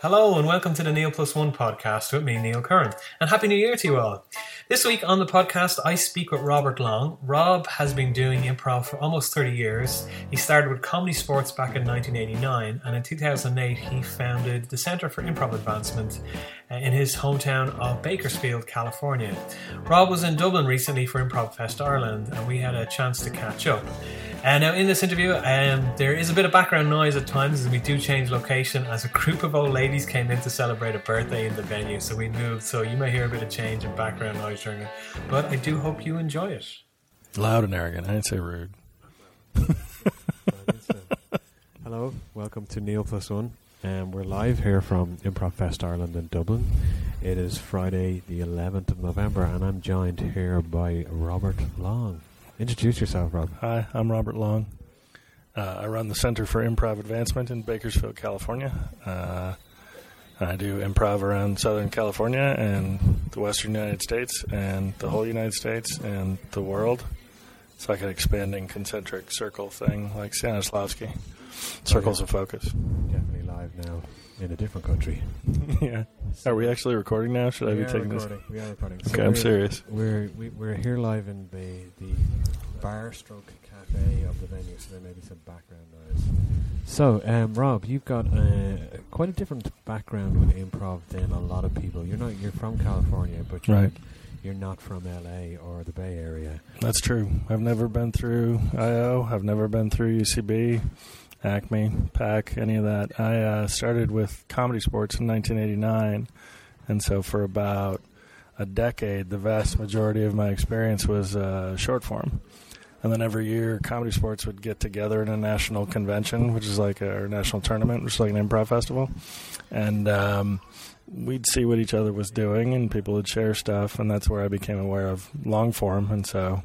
Hello and welcome to the Neil Plus One podcast with me, Neil Curran, and Happy New Year to you all. This week on the podcast, I speak with Robert Long. Rob has been doing improv for almost 30 years. He started with ComedySportz back in 1989, and in 2008, he founded the Center for Improv Advancement in his hometown of Bakersfield, California. Rob was in Dublin recently for Improv Fest Ireland, and we had a chance to catch up. Uh, now, in this interview, um, there is a bit of background noise at times as we do change location as a group of old ladies came in to celebrate a birthday in the venue, so we moved. So you may hear a bit of change in background noise during it, but I do hope you enjoy it. Loud and arrogant. I didn't say rude. Hello, welcome to Neil Plus One. Um, we're live here from Improv Fest Ireland in Dublin. It is Friday, the 11th of November, and I'm joined here by Robert Long. Introduce yourself, Rob. Hi, I'm Robert Long. Uh, I run the Center for Improv Advancement in Bakersfield, California. Uh, I do improv around Southern California and the Western United States and the whole United States and the world. It's like an expanding concentric circle thing, like Stanislavski. Circles of focus. Definitely live now in a different country. yeah. Are we actually recording now? Should I we be are taking recording. We are recording. Okay, I'm serious. We're we, we're here live in the the bar stroke cafe of the venue, so there may be some background noise. So, um, Rob, you've got uh, quite a different background with improv than a lot of people. You're not you're from California, but you're, Right. You're not from LA or the Bay Area. That's true. I've never been through IO. I've never been through UCB, Acme, PAC, any of that. I uh, started with ComedySportz in 1989, and so for about a decade, the vast majority of my experience was uh, short form. And then every year, ComedySportz would get together in a national convention, which is like a national tournament, which is like an improv festival, and um, we'd see what each other was doing, and people would share stuff, and that's where I became aware of long form, and so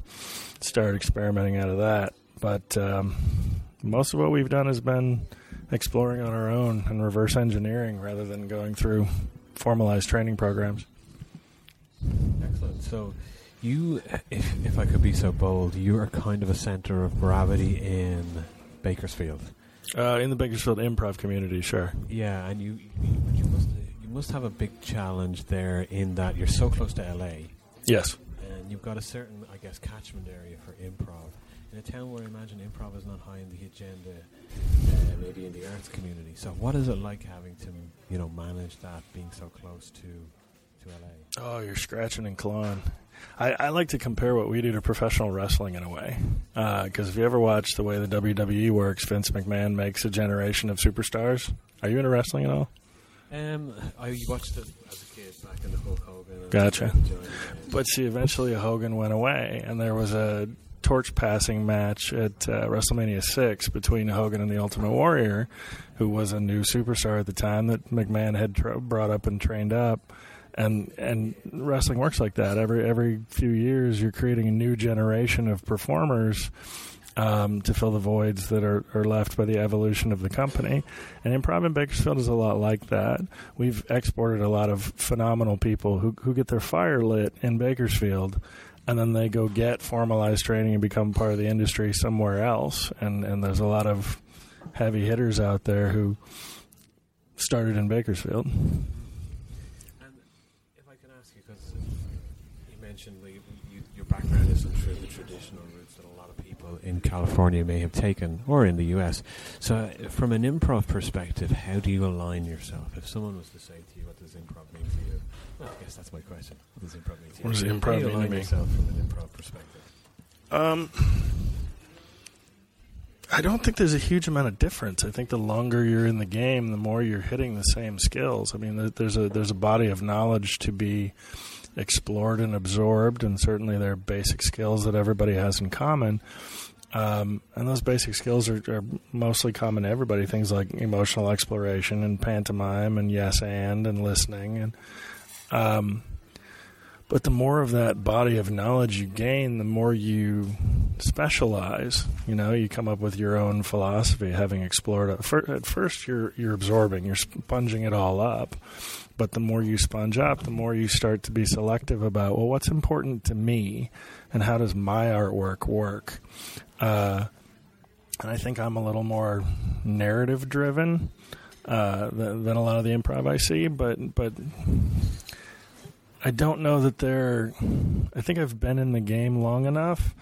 started experimenting out of that. But um, most of what we've done has been exploring on our own and reverse engineering rather than going through formalized training programs. Excellent. So, you, if if I could be so bold, you are kind of a center of gravity in Bakersfield. Uh, in the Bakersfield improv community, sure. Yeah, and you you, must you must have a big challenge there in that you're so close to LA, Yes. and you've got a certain, I guess, catchment area for improv. In a town where I imagine improv is not high in the agenda, uh, maybe in the arts community. So, what is it like having to, you know, manage that, being so close to to LA? Oh, you're scratching and clawing. I, I like to compare what we do to professional wrestling in a way. Because if you ever watch the way the WWE works, Vince McMahon makes a generation of superstars. Are you into wrestling at all? Um, I watched it as a kid back in the Hulk Hogan. Gotcha. enjoyed it, yeah. But see, eventually Hogan went away, and there was a torch passing match at uh, WrestleMania 6 between Hogan and the Ultimate Warrior, who was a new superstar at the time that McMahon had tr- brought up and trained up. And and wrestling works like that. Every every few years, you're creating a new generation of performers um, to fill the voids that are, are left by the evolution of the company. And improv in Bakersfield is a lot like that. We've exported a lot of phenomenal people who, who get their fire lit in Bakersfield and then they go get formalized training and become part of the industry somewhere else. And, and there's a lot of heavy hitters out there who started in Bakersfield. And if I can ask you, because you mentioned the, you, your background isn't through the traditional routes that a lot of people in California may have taken, or in the US. So, from an improv perspective, how do you align yourself? If someone was to say to you, "What does improv mean to you?" Well, I guess that's my question. What does improv mean to you? What does How do improv you mean to me? yourself from an improv perspective? Um, I don't think there's a huge amount of difference. I think the longer you're in the game, the more you're hitting the same skills. I mean, there's a there's a body of knowledge to be explored and absorbed, and certainly there are basic skills that everybody has in common. Um, and those basic skills are, are mostly common to everybody. Things like emotional exploration and pantomime and yes and and listening and um, but the more of that body of knowledge you gain, the more you specialize. You know, you come up with your own philosophy, having explored it. At first, you're you're absorbing, you're sponging it all up. But the more you sponge up, the more you start to be selective about well, what's important to me, and how does my artwork work. Uh, and I think I'm a little more narrative driven uh, than, than a lot of the improv I see. But but I don't know that they're. I think I've been in the game long enough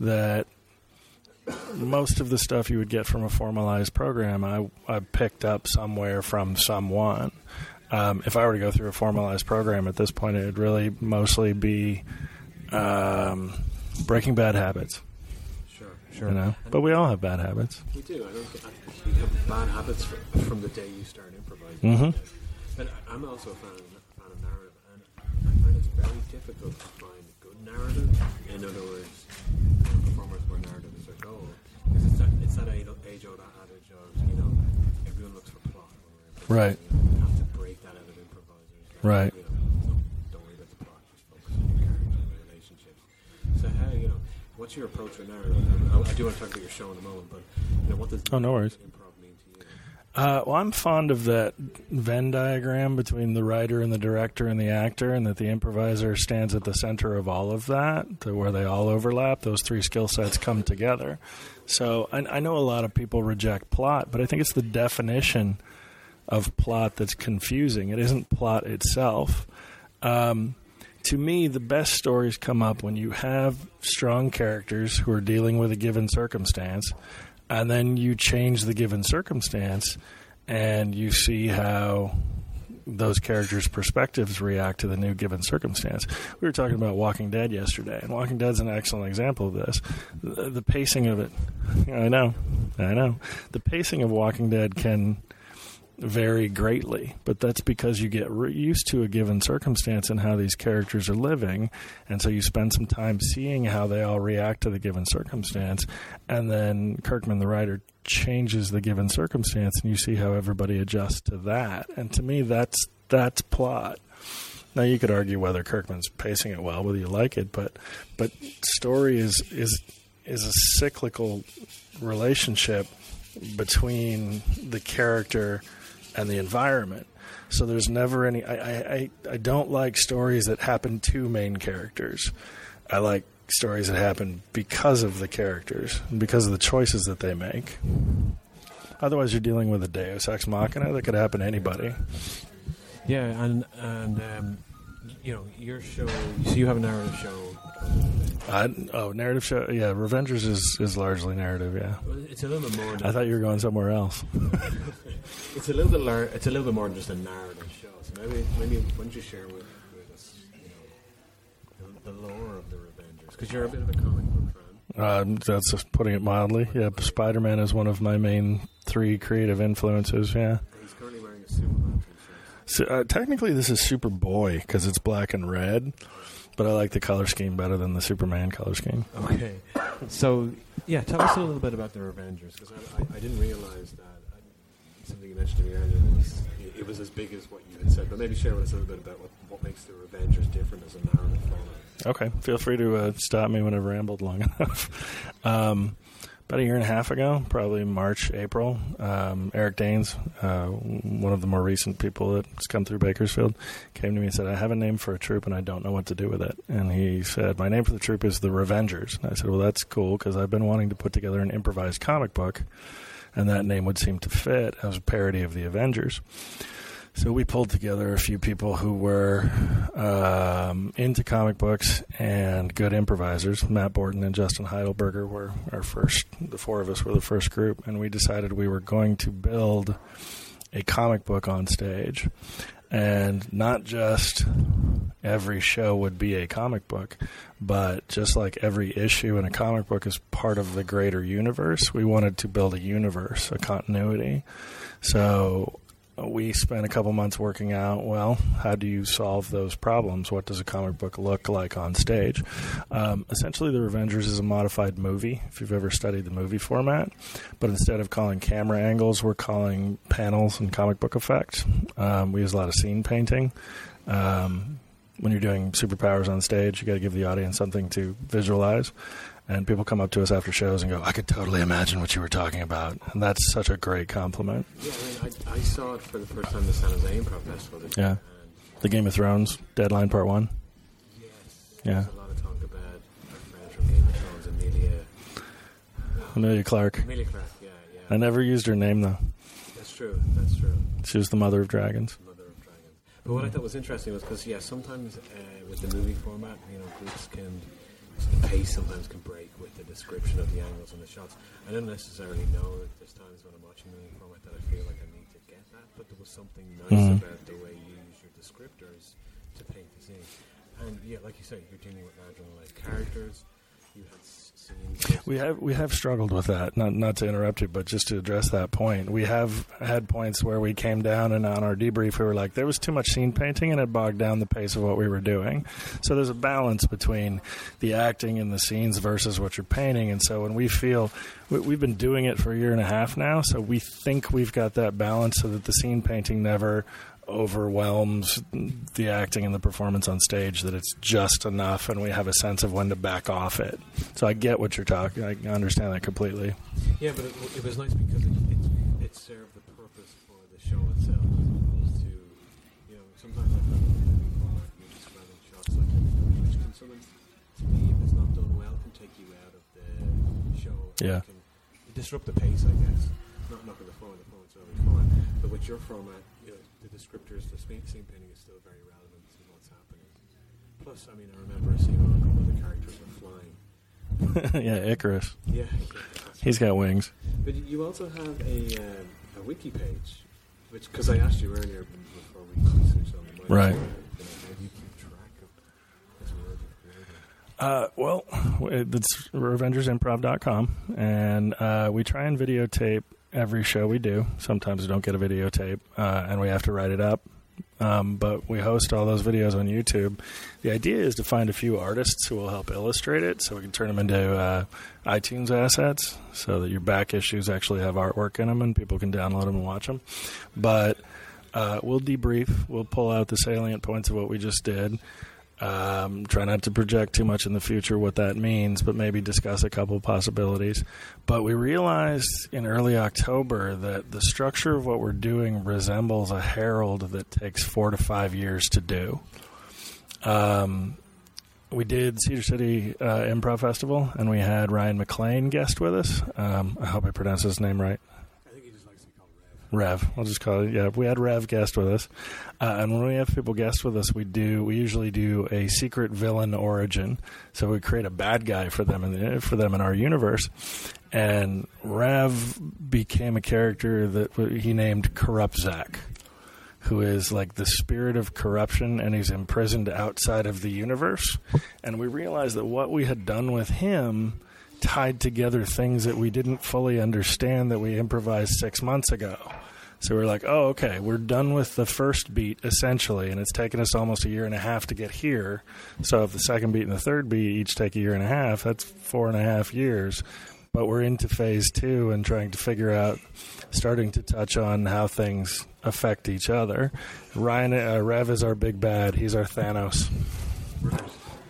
that most of the stuff you would get from a formalized program, I, I picked up somewhere from someone. Um, if I were to go through a formalized program at this point, it would really mostly be um, breaking bad habits. Sure, sure. You know, but we all have bad habits. We do. I don't. I, you have bad habits from, from the day you start improvising. Mhm. But I- I'm also a fan of, fan of narrative, and I find it's very difficult to find a good narrative. In other words, performers where narrative is their goal, because it's that it's that age-old adage of you know everyone looks for plot. Right. Right. You know, so don't worry about the plot. Just focus on your characters and the relationships. So how you know what's your approach with narrative? I, I do want to talk about your show in a moment, but you know what does Oh, no worries. improv mean to you? Uh, well, I'm fond of that Venn diagram between the writer and the director and the actor, and that the improviser stands at the center of all of that, to where they all overlap. Those three skill sets come together. So I, I know a lot of people reject plot, but I think it's the definition of plot that's confusing. It isn't plot itself. Um, to me, the best stories come up when you have strong characters who are dealing with a given circumstance, and then you change the given circumstance, and you see how those characters' perspectives react to the new given circumstance. We were talking about Walking Dead yesterday, and Walking Dead's an excellent example of this. The, the pacing of it, I know, I know, the pacing of Walking Dead can vary greatly, but that's because you get re- used to a given circumstance and how these characters are living, and so you spend some time seeing how they all react to the given circumstance, and then Kirkman, the writer, changes the given circumstance, and you see how everybody adjusts to that. And to me, that's that's plot. Now you could argue whether Kirkman's pacing it well, whether you like it, but but story is is is a cyclical relationship between the character and the environment. So there's never any. I, I, I, don't like stories that happen to main characters. I like stories that happen because of the characters, and because of the choices that they make. Otherwise, you're dealing with a Deus ex machina that could happen to anybody. Yeah, and and um, you know your show. So you have a narrative show. I, oh, narrative show. Yeah, Revengers is, is largely narrative. Yeah, It's a little bit more. Than, I thought you were going somewhere else. it's a little bit. Lar- it's a little bit more than just a narrative show. So maybe maybe why don't you share with, with us, you know, the, the lore of the Revengers? Because you're a bit of a comic book fan. Um, that's just putting it mildly. Yeah, Spider Man is one of my main three creative influences. Yeah. And he's currently wearing a Superman. So, uh, technically, this is Superboy because it's black and red, but I like the color scheme better than the Superman color scheme. Okay. So, yeah, tell us a little bit about the Revengers, because I, I, I didn't realize that. I, something you mentioned to me earlier was it, it was as big as what you had said, but maybe share with us a little bit about what, what makes the Revengers different as a narrative format. Okay, feel free to uh, stop me when I've rambled long enough. um, about a year and a half ago, probably March, April, um, Eric Danes, uh, one of the more recent people that's come through Bakersfield, came to me and said, I have a name for a troop and I don't know what to do with it. And he said, My name for the troop is the Revengers. And I said, Well, that's cool because I've been wanting to put together an improvised comic book, and that name would seem to fit as a parody of the Avengers. So we pulled together a few people who were um, into comic books and good improvisers. Matt Borton and Justin Heidelberger were our first. The four of us were the first group, and we decided we were going to build a comic book on stage, and not just every show would be a comic book, but just like every issue in a comic book is part of the greater universe, we wanted to build a universe, a continuity. So we spent a couple months working out. Well how do you solve those problems? What does a comic book look like on stage? Um, essentially the revengers is a modified movie if you've ever studied the movie format. But instead of calling camera angles we're calling panels and comic book effects. Um, we use a lot of scene painting. Um, when you're doing superpowers on stage you got to give the audience something to visualize and people come up to us after shows and go, "I could totally imagine what you were talking about," and that's such a great compliment. Yeah, I, mean, I, I saw it for the first time the San Jose Improv Festival. Yeah. The Game of Thrones Deadline Part One. yes, Yeah. there's a lot of talk about our friend from Game of Thrones, Amelia, Emilia Clarke. Emilia Clarke. Yeah, yeah, I never used her name though. that's true. That's true. She was the mother of dragons. Mother of Dragons. But what I thought was interesting was because yeah, sometimes uh, with the movie format, you know, groups can the pace sometimes can break with the description of the angles and the shots. I don't necessarily know that there's times when I'm watching the movie format that I feel like I need to get that, but there was something nice Mhm. about the way you use your descriptors to paint the scene. And yeah, like you say, you're dealing with marginalized characters. We have we have struggled with that. Not not to interrupt you, but just to address that point, we have had points where we came down and on our debrief, we were like, there was too much scene painting and it bogged down the pace of what we were doing. So there's a balance between the acting and the scenes versus what you're painting. And so when we feel we, we've been doing it for a year and a half now, so we think we've got that balance so that the scene painting never overwhelms the acting and the performance on stage that it's just enough and we have a sense of when to back off it. So I get what you're talking. I understand that completely. Yeah, but it, it was nice because it, it, it served the purpose for the show itself, as opposed to, you know, sometimes I find in movie format you're describing shots like everything, which can sometimes, to me, if it's not done well, can take you out of the show. Yeah. It can disrupt the pace, I guess. Not not with the format, the format's really fine. But with your format, the descriptors, the scene painting is still very relevant to what's happening. Plus, I mean, I remember seeing a couple of the characters were flying. yeah, Icarus. Yeah. He's got wings. but you also have a, um, a wiki page, which because I asked you earlier before we researched on the mic, Right. you know, how do you keep track of this world? Uh, well, it's RevengersImprov.com, and uh, we try and videotape every show we do. Sometimes we don't get a videotape, uh, and we have to write it up. Um, but we host all those videos on YouTube. The idea is to find a few artists who will help illustrate it, so we can turn them into uh, iTunes assets, so that your back issues actually have artwork in them, and people can download them and watch them. But uh, we'll debrief. We'll pull out the salient points of what we just did. Um, try not to project too much in the future what that means, but maybe discuss a couple possibilities. But we realized in early October that the structure of what we're doing resembles a Harold that takes four to five years to do. Um, we did Cedar City uh, Improv Festival, and we had Ryan McLean guest with us. Um, I hope I pronounced his name right. I think he just likes to be called Rev. We'll just call it. Yeah, we had Rev guest with us, uh, and when we have people guest with us, we do. We usually do a secret villain origin. So we create a bad guy for them in the, for them in our universe. And Rev became a character that he named Corrupt Zach, who is like the spirit of corruption, and he's imprisoned outside of the universe. And we realized that what we had done with him tied together things that we didn't fully understand that we improvised six months ago. So we're like, oh, okay, we're done with the first beat essentially, and it's taken us almost a year and a half to get here. So if the second beat and the third beat each take a year and a half, that's four and a half years. But we're into phase two and trying to figure out, starting to touch on how things affect each other. Ryan uh, Rev is our big bad. He's our Thanos.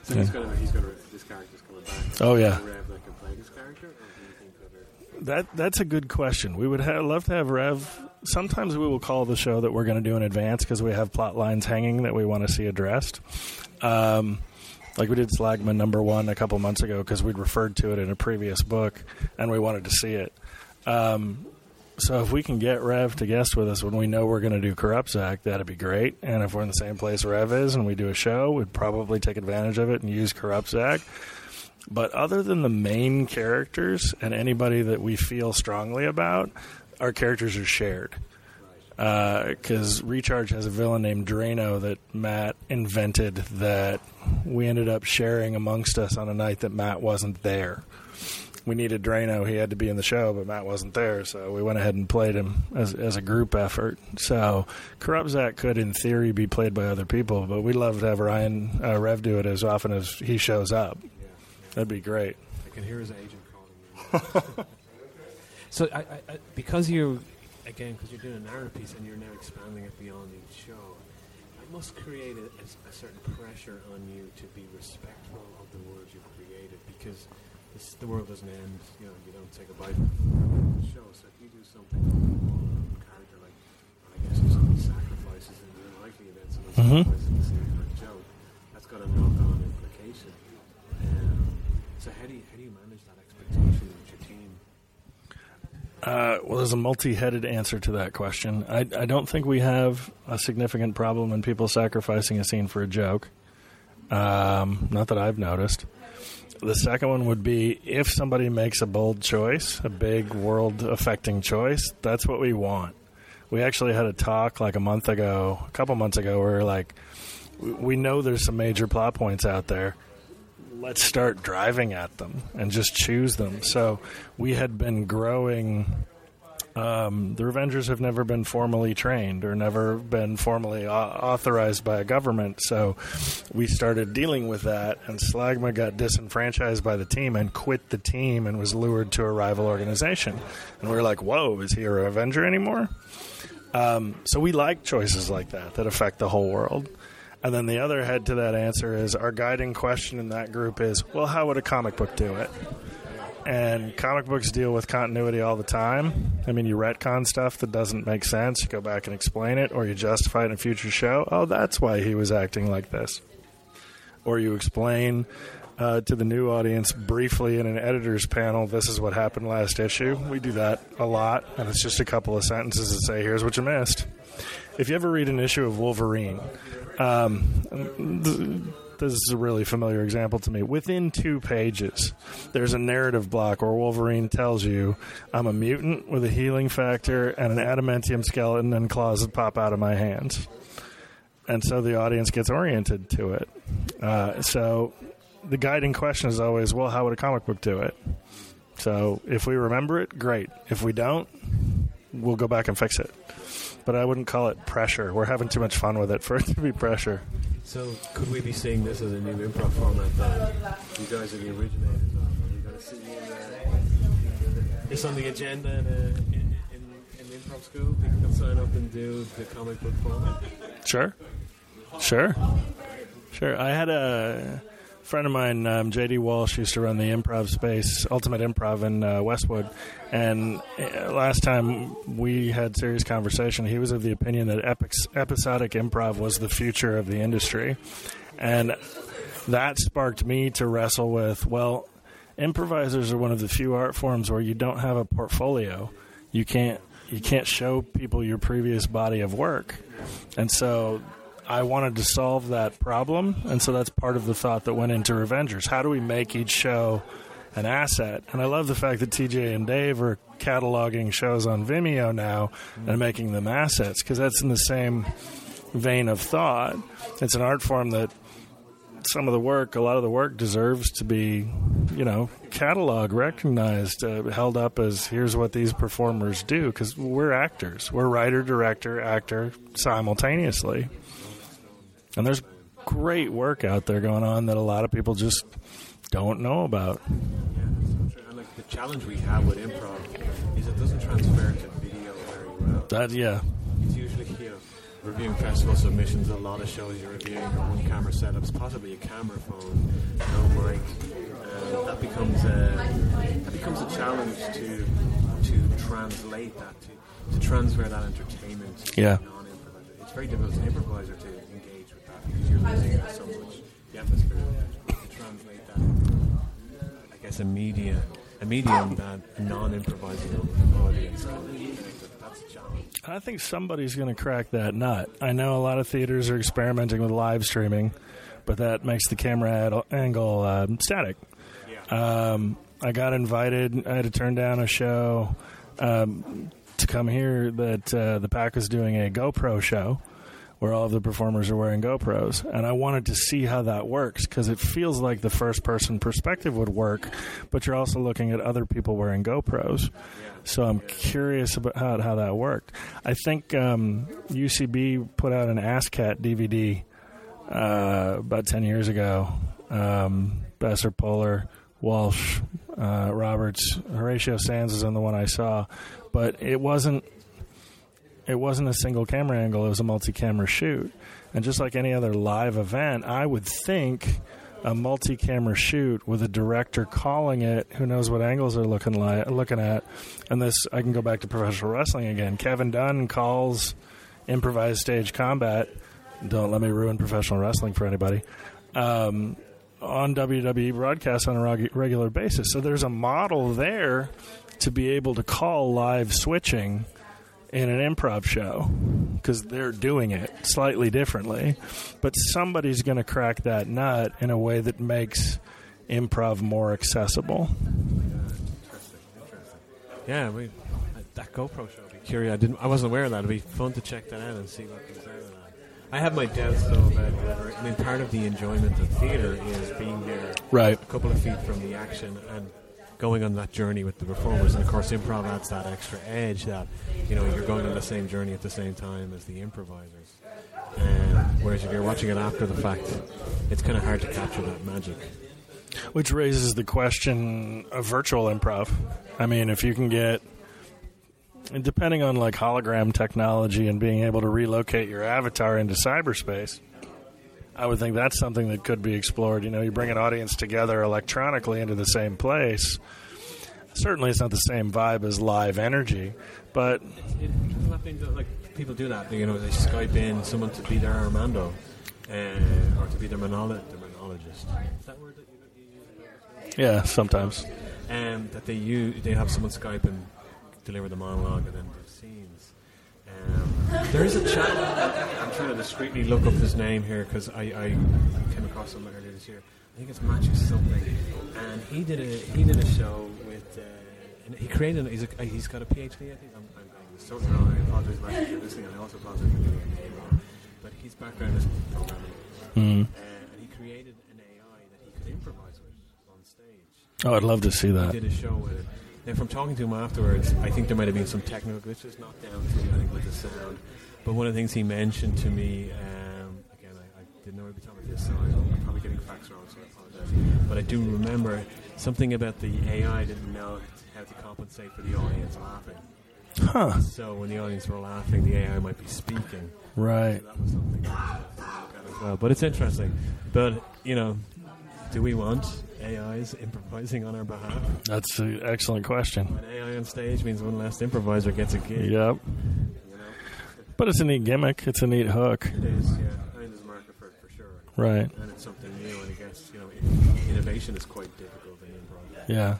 Right. So he's gonna he's gonna this character's coming back. Oh, yeah. Is there a Rev that can play this character, or do you think that? That that's a good question. We would ha- love to have Rev. Sometimes we will call the show that we're going to do in advance because we have plot lines hanging that we want to see addressed. Um, like we did Slagman number one a couple months ago because we'd referred to it in a previous book and we wanted to see it. Um, so if we can get Rev to guest with us when we know we're going to do Corrupt Zach, that'd be great. And if we're in the same place Rev is and we do a show, we'd probably take advantage of it and use Corrupt Zach. But other than the main characters and anybody that we feel strongly about, our characters are shared. Uh, because Recharge has a villain named Drano that Matt invented that we ended up sharing amongst us on a night that Matt wasn't there. We needed Drano. He had to be in the show, but Matt wasn't there, so we went ahead and played him as, as a group effort. So Corrupt could, in theory, be played by other people, but we'd love to have Ryan uh, Rev do it as often as he shows up. Yeah, yeah. That'd be great. I can hear his agent calling you. so, I, I, I, because you, again, because you're doing a narrative piece and you're now expanding it beyond each show, it must create a certain pressure on you to be respectful of the words you've created because this, the world doesn't end. You know, you don't say goodbye from the show. So, if you do something with a character like, I guess, if somebody sacrifices in the unlikely event someone Mhm. sacrifices in the scene for a joke, that's got a knock-on implication. Um, so how do you how do you manage that expectation with your team? Uh, well, there's a multi-headed answer to that question. I, I don't think we have a significant problem in people sacrificing a scene for a joke. Um, not that I've noticed. The second one would be if somebody makes a bold choice, a big world-affecting choice. That's what we want. We actually had a talk like a month ago, a couple months ago, where like we know there's some major plot points out there let's start driving at them and just choose them. So we had been growing. Um, the Revengers have never been formally trained or never been formally authorized by a government. So we started dealing with that, and Slagma got disenfranchised by the team and quit the team and was lured to a rival organization. And we were like, whoa, is he a Revenger anymore? Um, so we like choices like that that affect the whole world. And then the other head to that answer is our guiding question in that group is, well, how would a comic book do it? And comic books deal with continuity all the time. I mean, you retcon stuff that doesn't make sense, you go back and explain it, or you justify it in a future show. Oh, that's why he was acting like this. Or you explain uh, to the new audience briefly in an editor's panel, this is what happened last issue. We do that a lot, and it's just a couple of sentences that say, here's what you missed. If you ever read an issue of Wolverine, um, this is a really familiar example to me. Within two pages, there's a narrative block where Wolverine tells you, I'm a mutant with a healing factor and an adamantium skeleton and claws that pop out of my hands. And so the audience gets oriented to it. Uh, so the guiding question is always, well, how would a comic book do it? So if we remember it, great. If we don't, we'll go back and fix it but I wouldn't call it pressure. We're having too much fun with it for it to be pressure. So, could we be seeing this as a new improv format that you guys are the originators of? Are we going to see uh, this on the agenda in, in, in, in improv school? People can sign up and do the comic book format? Sure. Sure. Sure. I had a friend of mine, um, JD Walsh, used to run the improv space, Ultimate Improv in uh, Westwood. And uh, last time we had serious conversation, he was of the opinion that episodic improv was the future of the industry. And that sparked me to wrestle with well, improvisers are one of the few art forms where you don't have a portfolio. You can't you can't show people your previous body of work. And so I wanted to solve that problem, and so that's part of the thought that went into Revengers. How do we make each show an asset? And I love the fact that TJ and Dave are cataloging shows on Vimeo now and making them assets because that's in the same vein of thought. It's an art form that some of the work, a lot of the work deserves to be, you know, catalog recognized, uh, held up as here's what these performers do because we're actors. We're writer, director, actor simultaneously. And there's great work out there going on that a lot of people just don't know about. Yeah, that's so true. And like the challenge we have with improv is it doesn't transfer to video very well. That yeah. It's usually you know reviewing festival submissions. A lot of shows you're reviewing one camera setups, possibly a camera phone, no mic. And that becomes a that becomes a challenge to to translate that to to transfer that entertainment. Yeah. It's very difficult as an improviser to because you're losing so much the atmosphere to translate that. I guess a media, a medium that a non-improvising audience can. That's a challenge. I think somebody's going to crack that nut. I know a lot of theaters are experimenting with live streaming, but that makes the camera angle um, static. Um, I got invited. I had to turn down a show um, to come here that uh, the Pack was doing a GoPro show where all of the performers are wearing GoPros. And I wanted to see how that works because it feels like the first person perspective would work, but you're also looking at other people wearing GoPros. So I'm curious about how, how that worked. I think um, UCB put out an ASSSSCAT DVD uh, about 10 years ago. Um, Besser, Poehler, Walsh, uh, Roberts, Horatio Sanz is on the one I saw, but it wasn't it wasn't a single camera angle, it was a multi camera shoot. And just like any other live event, I would think a multi camera shoot with a director calling it, who knows what angles they're looking, li- looking at. And this, I can go back to professional wrestling again. Kevin Dunn calls improvised stage combat. Don't let me ruin professional wrestling for anybody. Um, on WWE broadcasts on a regular basis. So there's a model there to be able to call live switching in an improv show because they're doing it slightly differently. But somebody's going to crack that nut in a way that makes improv more accessible. Yeah, we that GoPro show. I'd be curious. I didn't. I wasn't aware of that. It'd be fun to check that out and see what comes out of that. I have my doubts though about whether. I mean, part of the enjoyment of theatre is being there, Right. a couple of feet from the action and going on that journey with the performers. And of course, improv adds that extra edge that you know you're going on the same journey at the same time as the improvisers. And whereas if you're watching it after the fact, it's kind of hard to capture that magic. Which raises the question of virtual improv. I mean, if you can get, and depending on like hologram technology and being able to relocate your avatar into cyberspace, I would think that's something that could be explored. You know, you bring an audience together electronically into the same place. Certainly, it's not the same vibe as live energy, but It to like people do that. You know, they Skype in someone to be their Armando, uh, or to be their, monolo- their monologist. Is that word that you, you use? yeah, sometimes. Um, that they use, they have someone Skype and deliver the monologue and then the scenes. Um, there is a channel. I'm trying to discreetly look up his name here because I, I came across him earlier this year. I think it's Matches something, and he did a he did a show with. Uh, he created. He's, a, he's got a PhD. I think. I'm, I'm, I'm so wrong. I apologize if you're listening. I also apologize for getting your name wrong. But his background is programming, Mm. uh, and he created an AI that he could improvise with on stage Oh, I'd love to see that. he did a show with it. And from talking to him afterwards, I think there might have been some technical glitches, not down to with the sound. But one of the things he mentioned to me, um, again, I, I didn't know we'd be talking about this, so I'm probably getting facts wrong, so I apologize. But I do remember something about the AI didn't know how to compensate for the audience laughing. Huh. So when the audience were laughing, the AI might be speaking. Right. That was something well. But it's interesting. But you know, do we want AIs improvising on our behalf? That's an excellent question. An AI on stage means one less improviser gets a gig. Yep. You know? But it's a neat gimmick. It's a neat hook. It is, yeah. I think there's a market for it for sure. Right. And it's something new, and I guess, you know, innovation is quite difficult in improv. Yeah.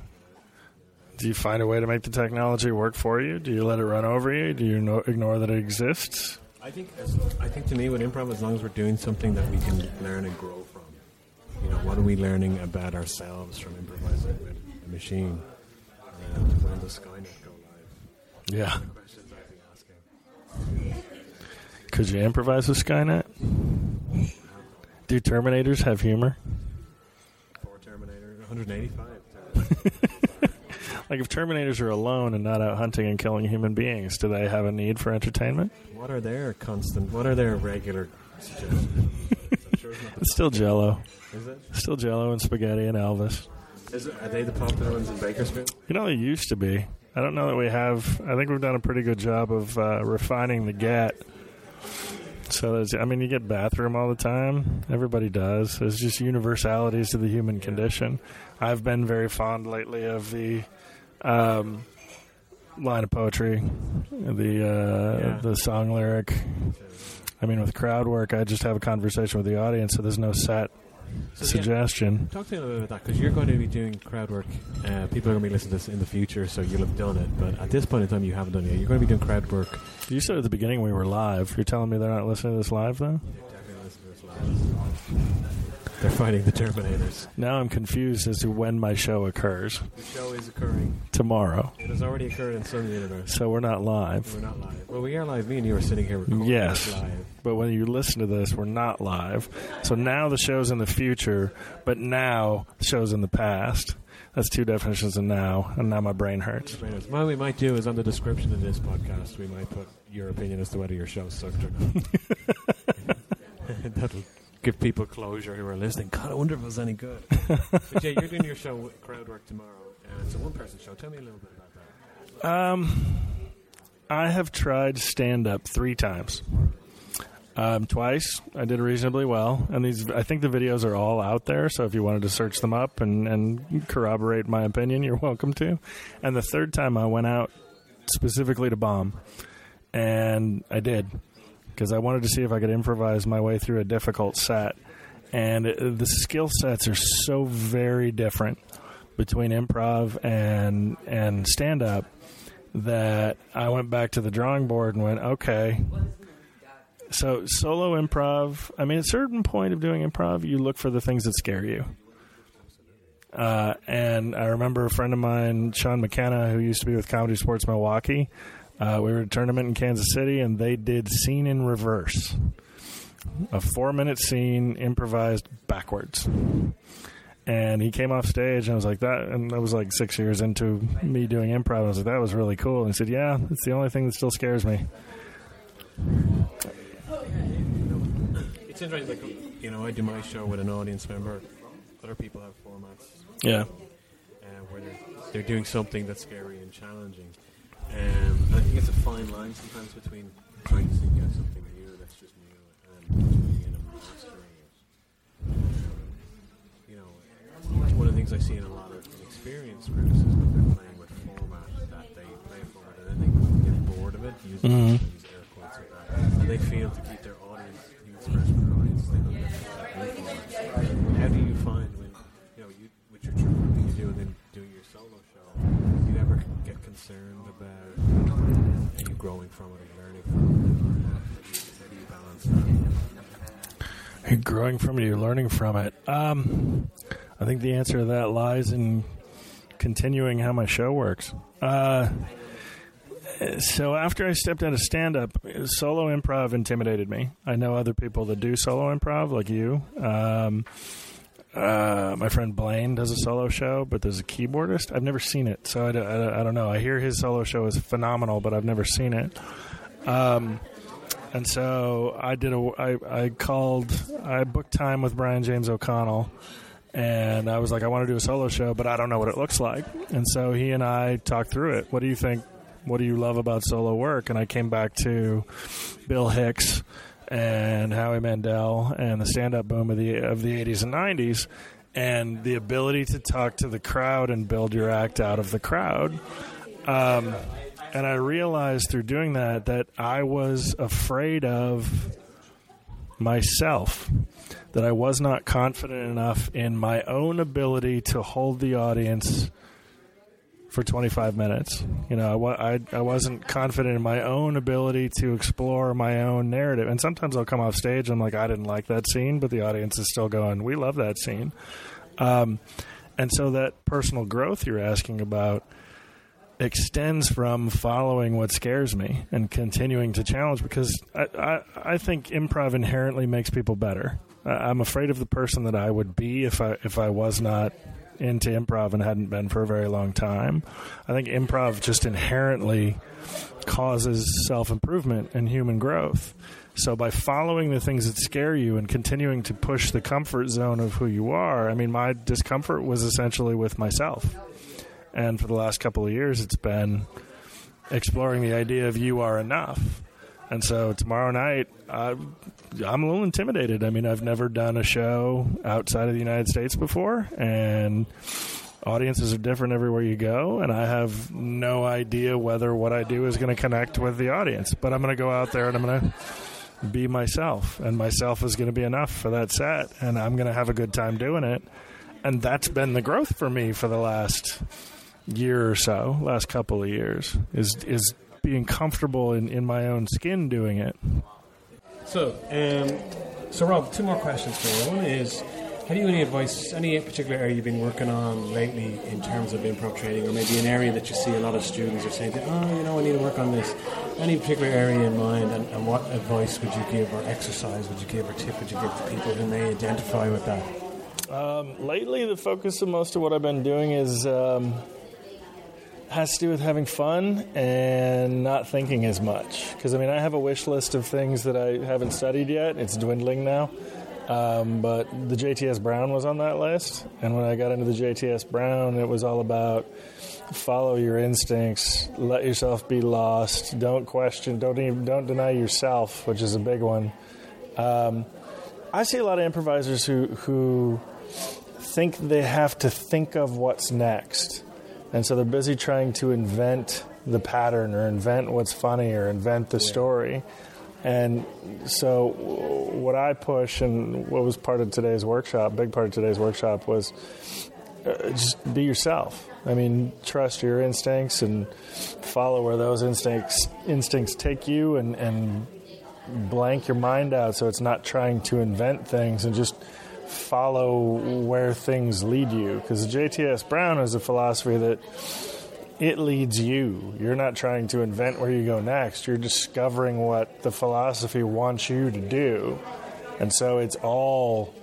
Do you find a way to make the technology work for you? Do you let it run over you? Do you no- ignore that it exists? I think, as, I think to me, with improv, as long as we're doing something that we can learn and grow you know, what are we learning about ourselves from improvising with a machine? And when does Skynet go live? Yeah. Questions I'd be asking. Could you improvise with Skynet? Do Terminators have humor? For Terminator, 185. Like if Terminators are alone and not out hunting and killing human beings, do they have a need for entertainment? what are their constant? What are their regular suggestions? It's not the- It's still Jello. Is it? Still Jello and spaghetti and Elvis. Is it? Are they the popular ones in Bakersfield? You know, they used to be. I don't know that we have. I think we've done a pretty good job of uh, refining the get. So there's, I mean, you get bathroom all the time. Everybody does. There's just universalities to the human condition. I've been very fond lately of the um, line of poetry, the uh, Yeah. the song lyric. I mean, with crowd work, I just have a conversation with the audience, so there's no set So, yeah, suggestion. Talk to me a little bit about that because you're going to be doing crowd work. Uh, people are going to be listening to this in the future, so you'll have done it. But at this point in time, you haven't done it. yet. You're going to be doing crowd work. You said at the beginning we were live. You're telling me they're not listening to this live, though? Definitely listen to this live. They're fighting the Terminators. Now I'm confused as to when my show occurs. The show is occurring. Tomorrow. It has already occurred in some universe. So we're not live. We're not live. Well, we are live. Me and you are sitting here recording Yes. live. But when you listen to this, we're not live. So now the show's in the future, but now the show's in the past. That's two definitions of now, and now my brain hurts. What we might do is on the description of this podcast, we might put your opinion as to whether your show sucked or not. That'll give people closure who are listening. God, I wonder if it was any good. but yeah, you're doing your show with crowd work tomorrow, and it's a one-person show. Tell me a little bit about that. Um, I have tried stand up three times. Um, twice I did reasonably well, and these I think the videos are all out there. So if you wanted to search them up and, and corroborate my opinion, you're welcome to. And the third time I went out specifically to bomb, and I did because I wanted to see if I could improvise my way through a difficult set. and the skill sets are so very different between improv and and stand up that I went back to the drawing board and went, okay. So solo improv. I mean, at a certain point of doing improv, you look for the things that scare you. Uh, and I remember a friend of mine, Sean McKenna, who used to be with ComedySportz Milwaukee. Uh, we were at a tournament in Kansas City, and they did scene in reverse, a four-minute scene improvised backwards. And he came off stage, and I was like that, and that was like six years into me doing improv. I was like, that was really cool. And he said, "Yeah, it's the only thing that still scares me." It's interesting, like you know, I do my show with an audience member. Other people have formats Yeah. uh, where they're, they're doing something that's scary and challenging. Um, I think it's a fine line sometimes between trying to seek out something new that's just new and doing it and mastering it. Um, you know, one of the things I see in a lot of inexperienced groups is that they're playing with format that they play a format and then they get bored of it, using Mhm. use air quotes like that, and they feel to keep their audience, of their audience, they don't get that new format. How do you find when, you know, you, with your troupe that you do and then doing your solo show, do you ever get concerned about you growing from it or learning from it? You, growing from it, you're learning from it. Um, I think the answer to that lies in continuing how my show works. Uh, so after I stepped out of stand up, solo improv intimidated me. I know other people that do solo improv, like you. Um, uh, my friend Blaine does a solo show, but there's a keyboardist. I've never seen it, so I, don't- I, I don't know. I hear his solo show is phenomenal, but I've never seen it. Um, and so I did a. I, I called. I booked time with Brian James O'Connell, and I was like, I want to do a solo show, but I don't know what it looks like. And so he and I talked through it. What do you think? What do you love about solo work? And I came back to Bill Hicks and Howie Mandel and the stand-up boom of the of the 80s and 90s, and the ability to talk to the crowd and build your act out of the crowd. Um, and I realized through doing that that I was afraid of myself, that I was not confident enough in my own ability to hold the audience for 25 minutes. You know, I, I, I wasn't confident in my own ability to explore my own narrative. And sometimes I'll come off stage and I'm like, I didn't like that scene, but the audience is still going, we love that scene. Um, and so that personal growth you're asking about extends from following what scares me and continuing to challenge because I, I, I think improv inherently makes people better. I'm afraid of the person that I would be if I if I was not into improv and hadn't been for a very long time. I think improv just inherently causes self improvement and human growth. So by following the things that scare you and continuing to push the comfort zone of who you are, I mean, my discomfort was essentially with myself. And for the last couple of years, it's been exploring the idea of you are enough. And so tomorrow night, I, I'm a little intimidated. I mean, I've never done a show outside of the United States before, and audiences are different everywhere you go. And I have no idea whether what I do is going to connect with the audience. But I'm going to go out there and I'm going to be myself, and myself is going to be enough for that set, and I'm going to have a good time doing it. And that's been the growth for me for the last year or so, last couple of years, is is being comfortable in, in my own skin doing it. So, um, so Rob, two more questions for you. One is, have you any advice, any particular area you've been working on lately in terms of improv training, or maybe an area that you see a lot of students are saying, oh, you know, I need to work on this. Any particular area in mind, and, and what advice would you give, or exercise would you give, or tip would you give to people who may identify with that? Um, lately, the focus of most of what I've been doing is um, has to do with having fun and not thinking as much. Because I mean, I have a wish list of things that I haven't studied yet. It's dwindling now. Um, but the JTS Brown was on that list, and when I got into the JTS Brown, it was all about follow your instincts, let yourself be lost, don't question, don't even don't deny yourself, which is a big one. Um, I see a lot of improvisers who who think they have to think of what's next, and so they're busy trying to invent the pattern or invent what's funny or invent the story. And so, what I push and what was part of today's workshop, big part of today's workshop, was uh, just be yourself. I mean, trust your instincts and follow where those instincts instincts take you, and, and blank your mind out so it's not trying to invent things and just follow where things lead you. Because JTS Brown is a philosophy that it leads you. You're not trying to invent where you go next. You're discovering what the philosophy wants you to do. And so it's all,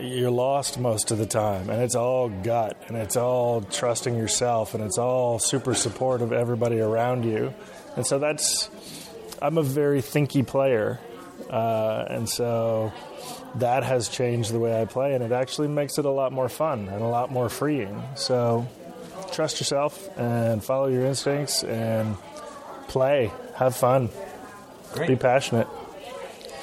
you're lost most of the time. And it's all gut. And it's all trusting yourself. And it's all super support of everybody around you. And so that's, I'm a very thinky player. Uh, and so that has changed the way I play. And it actually makes it a lot more fun and a lot more freeing. So, trust yourself and follow your instincts and play, have fun, Great. be passionate.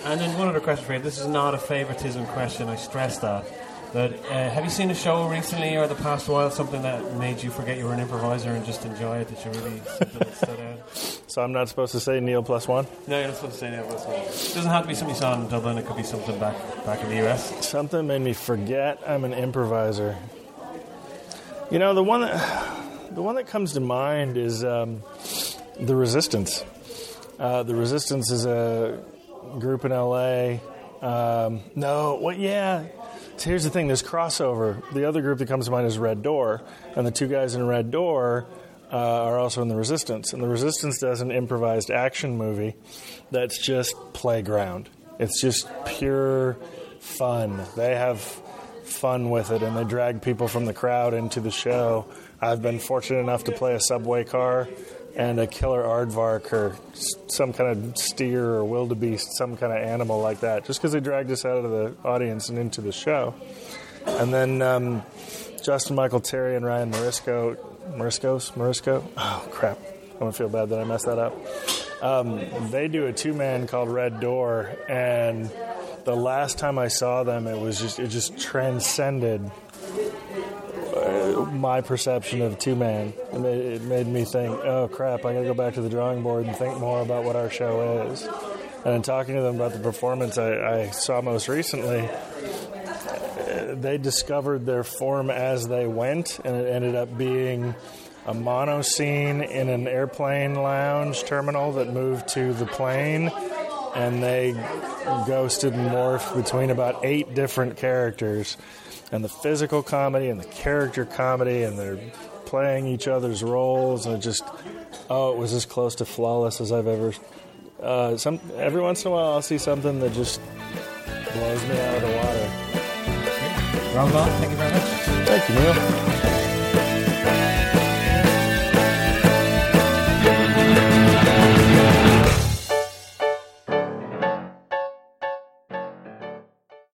And then one other question for you. This is not a favoritism question. I stress that. But uh, have you seen a show recently or the past while something that made you forget you were an improviser and just enjoy it? That you really that stood out? So I'm not supposed to say Neil plus one. No, you're not supposed to say Neil Plus one. It doesn't have to be something you saw in Dublin. It could be something back back in the US. Something made me forget I'm an improviser. You know, the one that the one that comes to mind is um, the Resistance. Uh, the Resistance is a group in LA. Um, no, what? Yeah. Here's the thing: there's crossover. The other group that comes to mind is Red Door, and the two guys in Red Door uh, are also in the Resistance. And the Resistance does an improvised action movie that's just playground. It's just pure fun. They have fun with it, and they drag people from the crowd into the show. I've been fortunate enough to play a subway car and a killer aardvark or some kind of steer or wildebeest, some kind of animal like that, just because they dragged us out of the audience and into the show. And then um, Justin Michael Terry and Ryan Marisco, Mariscos, Marisco. Oh crap! I'm gonna feel bad that I messed that up. Um, they do a two man called Red Door, and the last time I saw them, it was just it just transcended my perception of two man. It made, it made me think, oh crap, I gotta go back to the drawing board and think more about what our show is. And in talking to them about the performance I, I saw most recently, they discovered their form as they went, and it ended up being a mono scene in an airplane lounge terminal that moved to the plane, and they ghosted and morphed between about eight different characters, and the physical comedy and the character comedy, and they're playing each other's roles, and it just oh, it was as close to flawless as I've ever. Uh, some every once in a while, I'll see something that just blows me out of the water. Round on. Thank you very much. Thank you, Neil.